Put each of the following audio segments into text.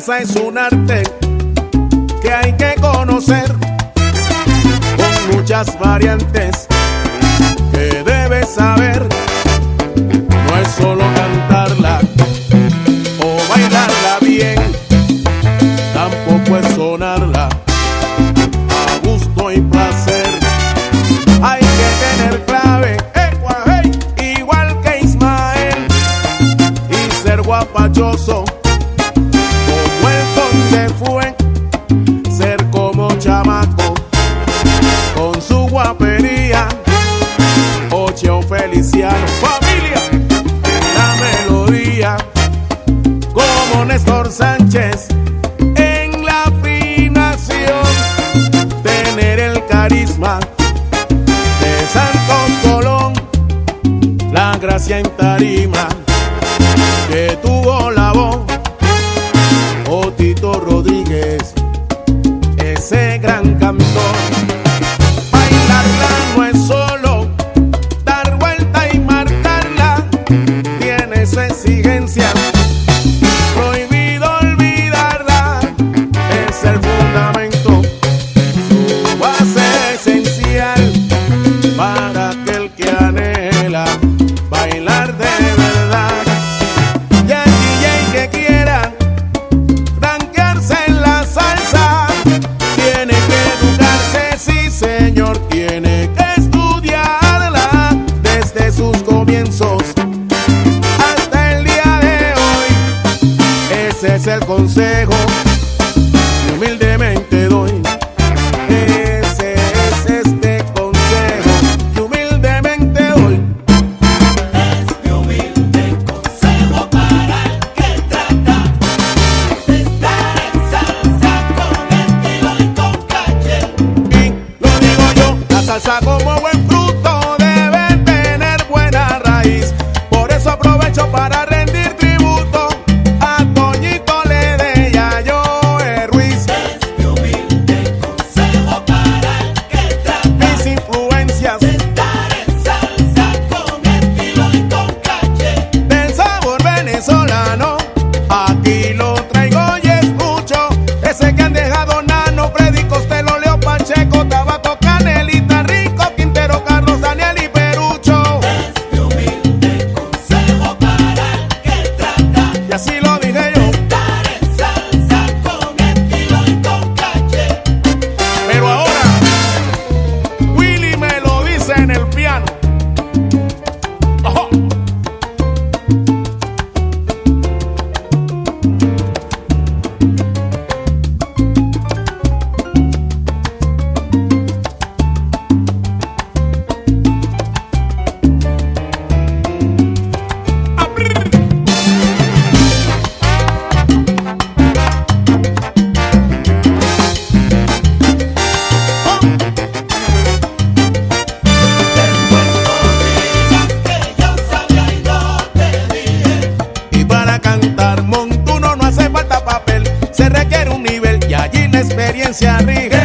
salsa es un arte que hay que conocer con muchas variantes que debes saber. No es solo cantarla o bailarla bien, tampoco es sonarla a gusto y placer. Hay que tener clave, igual que Ismael, y ser guapachoso. gracia en tarima que tuvo la voz Otito Rodríguez, ese gran cantor. para experiencia rige.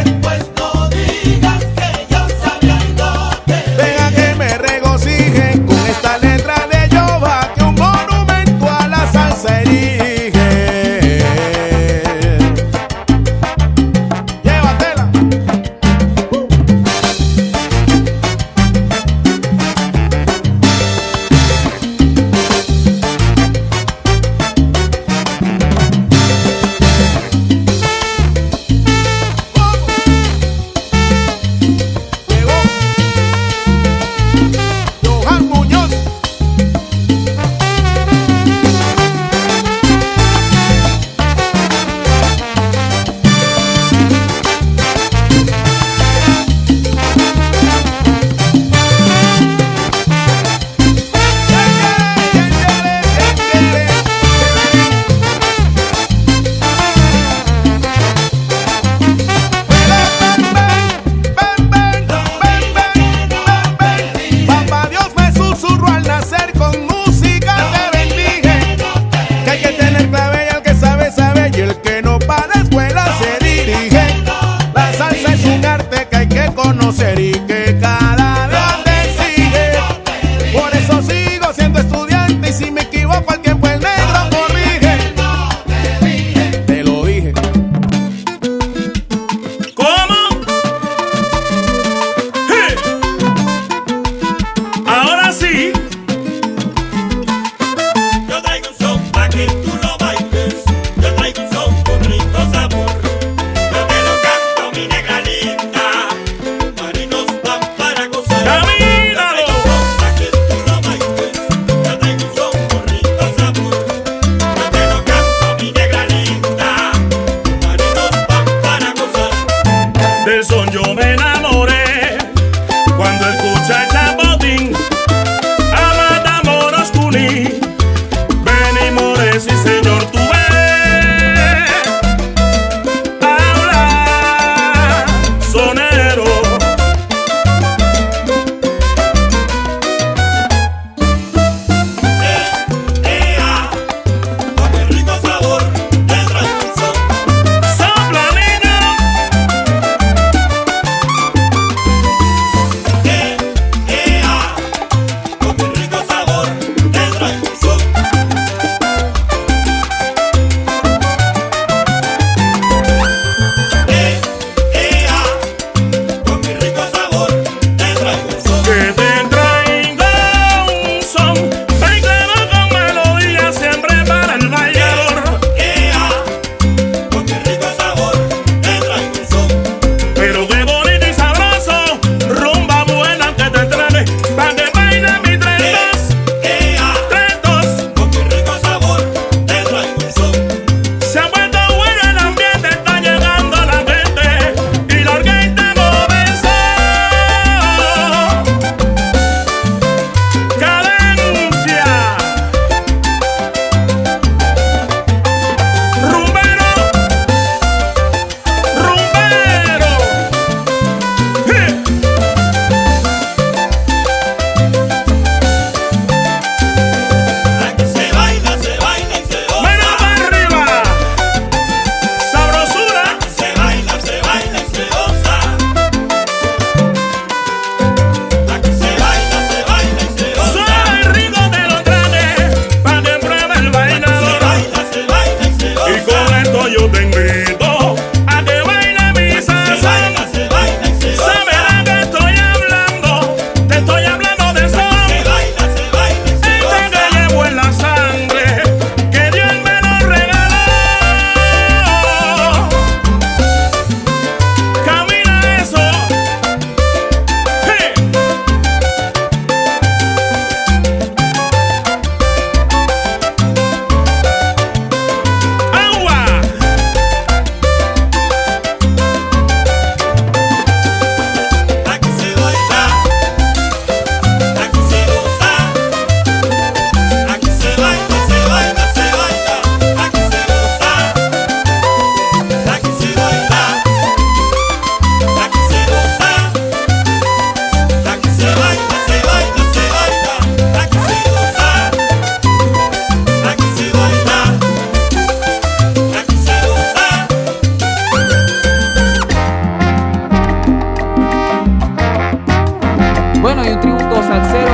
Bueno, y un tributo salsero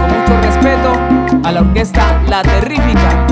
con mucho respeto a la orquesta La Terrífica.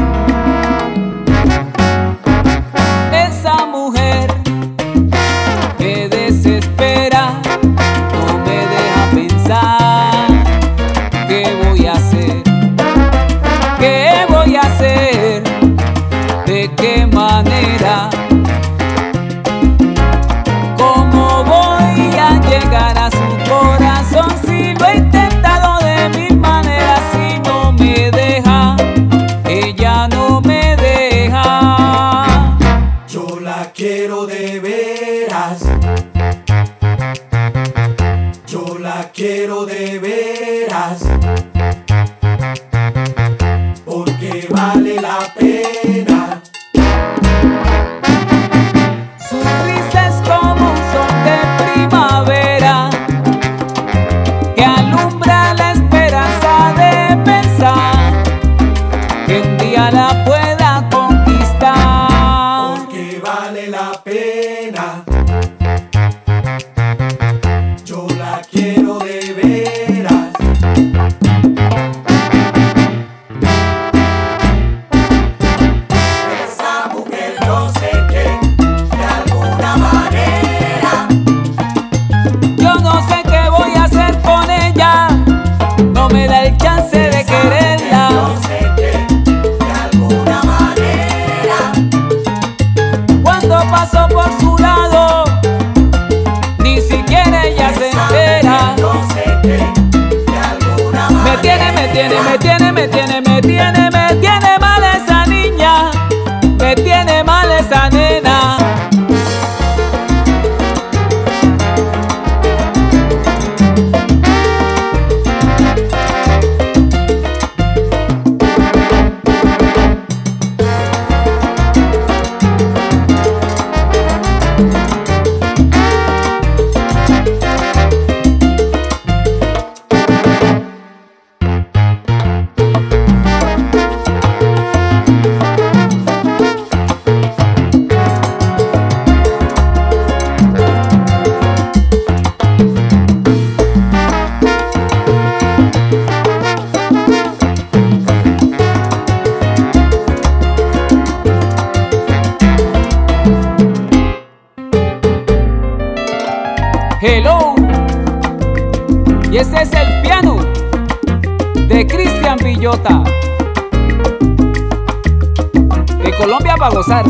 De Colombia va gozar.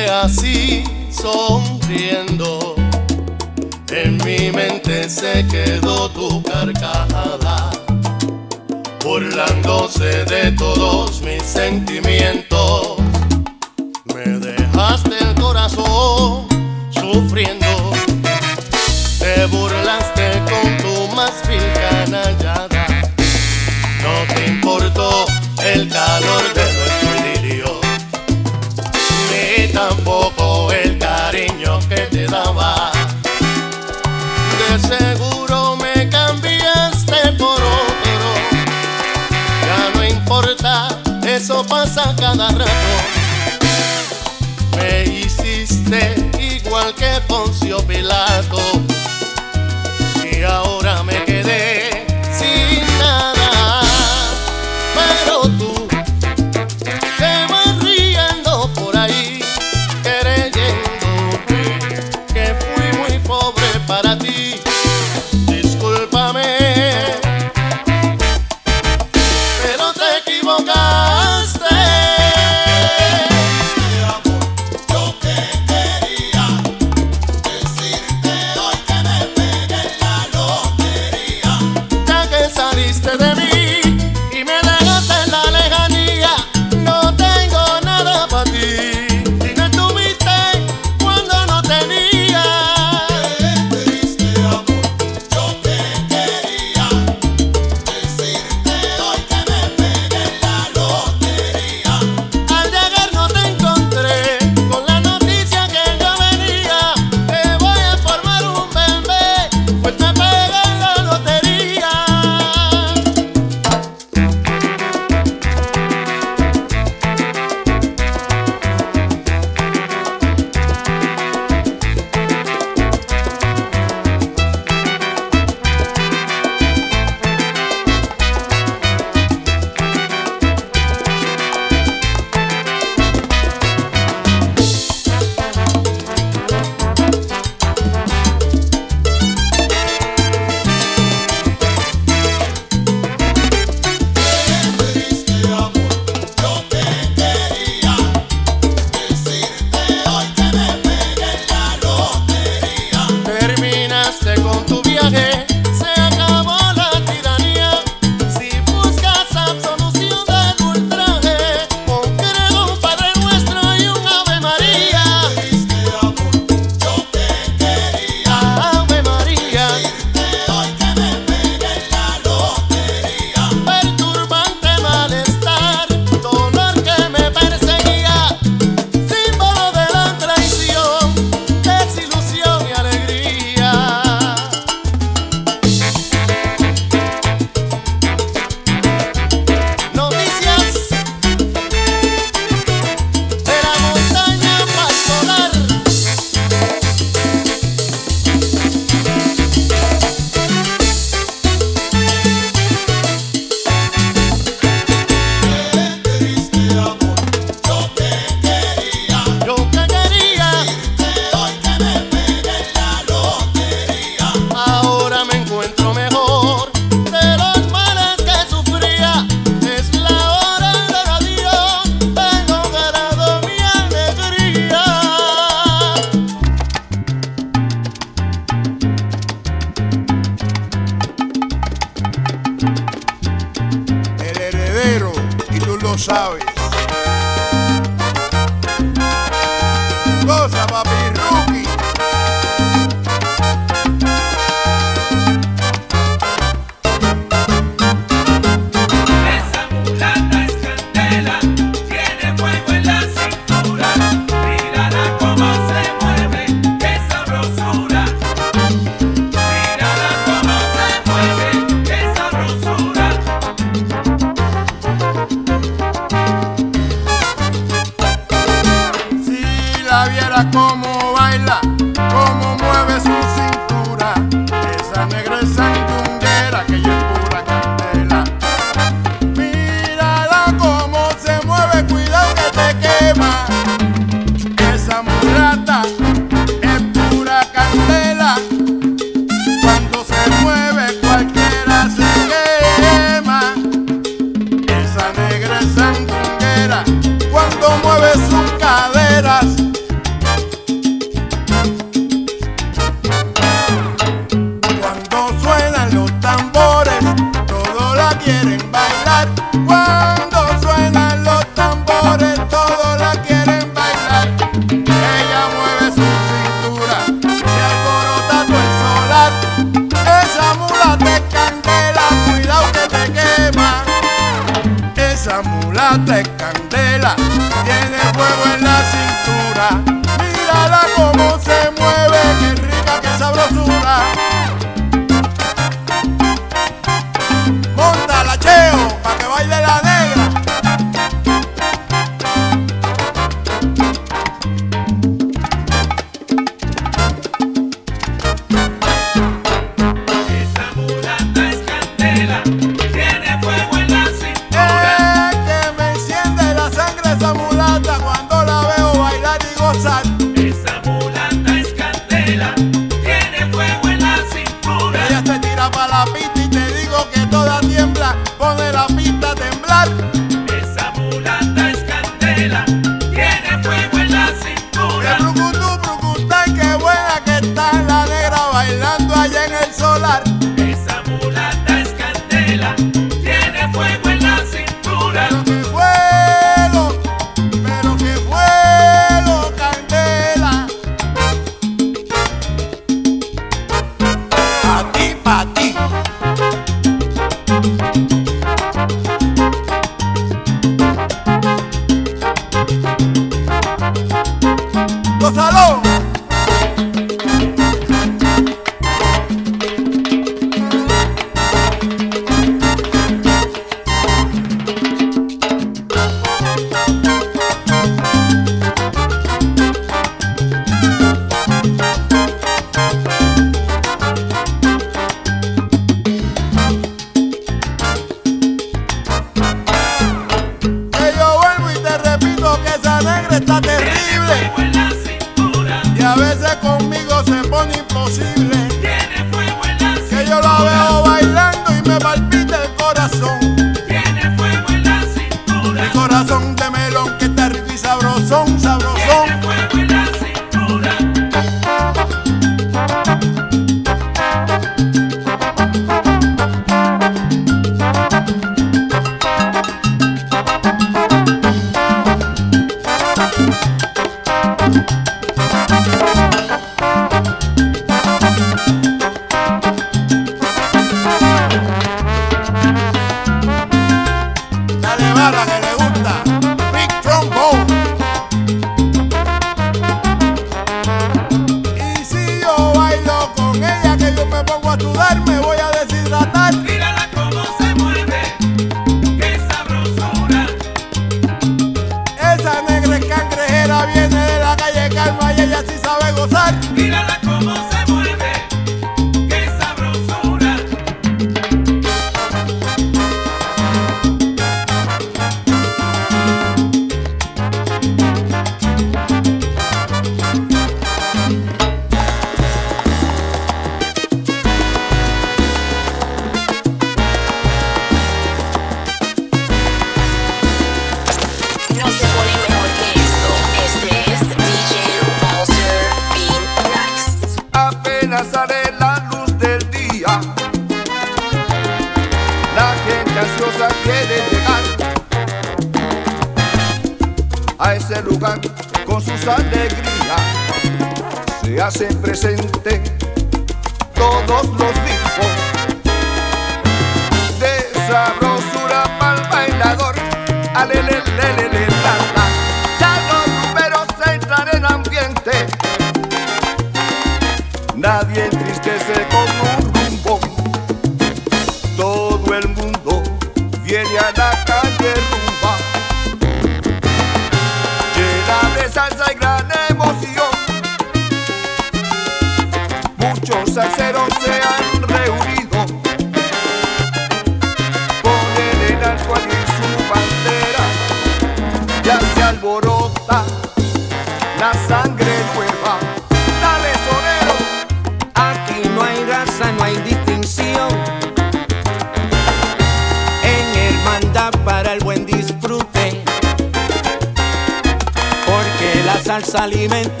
Salsa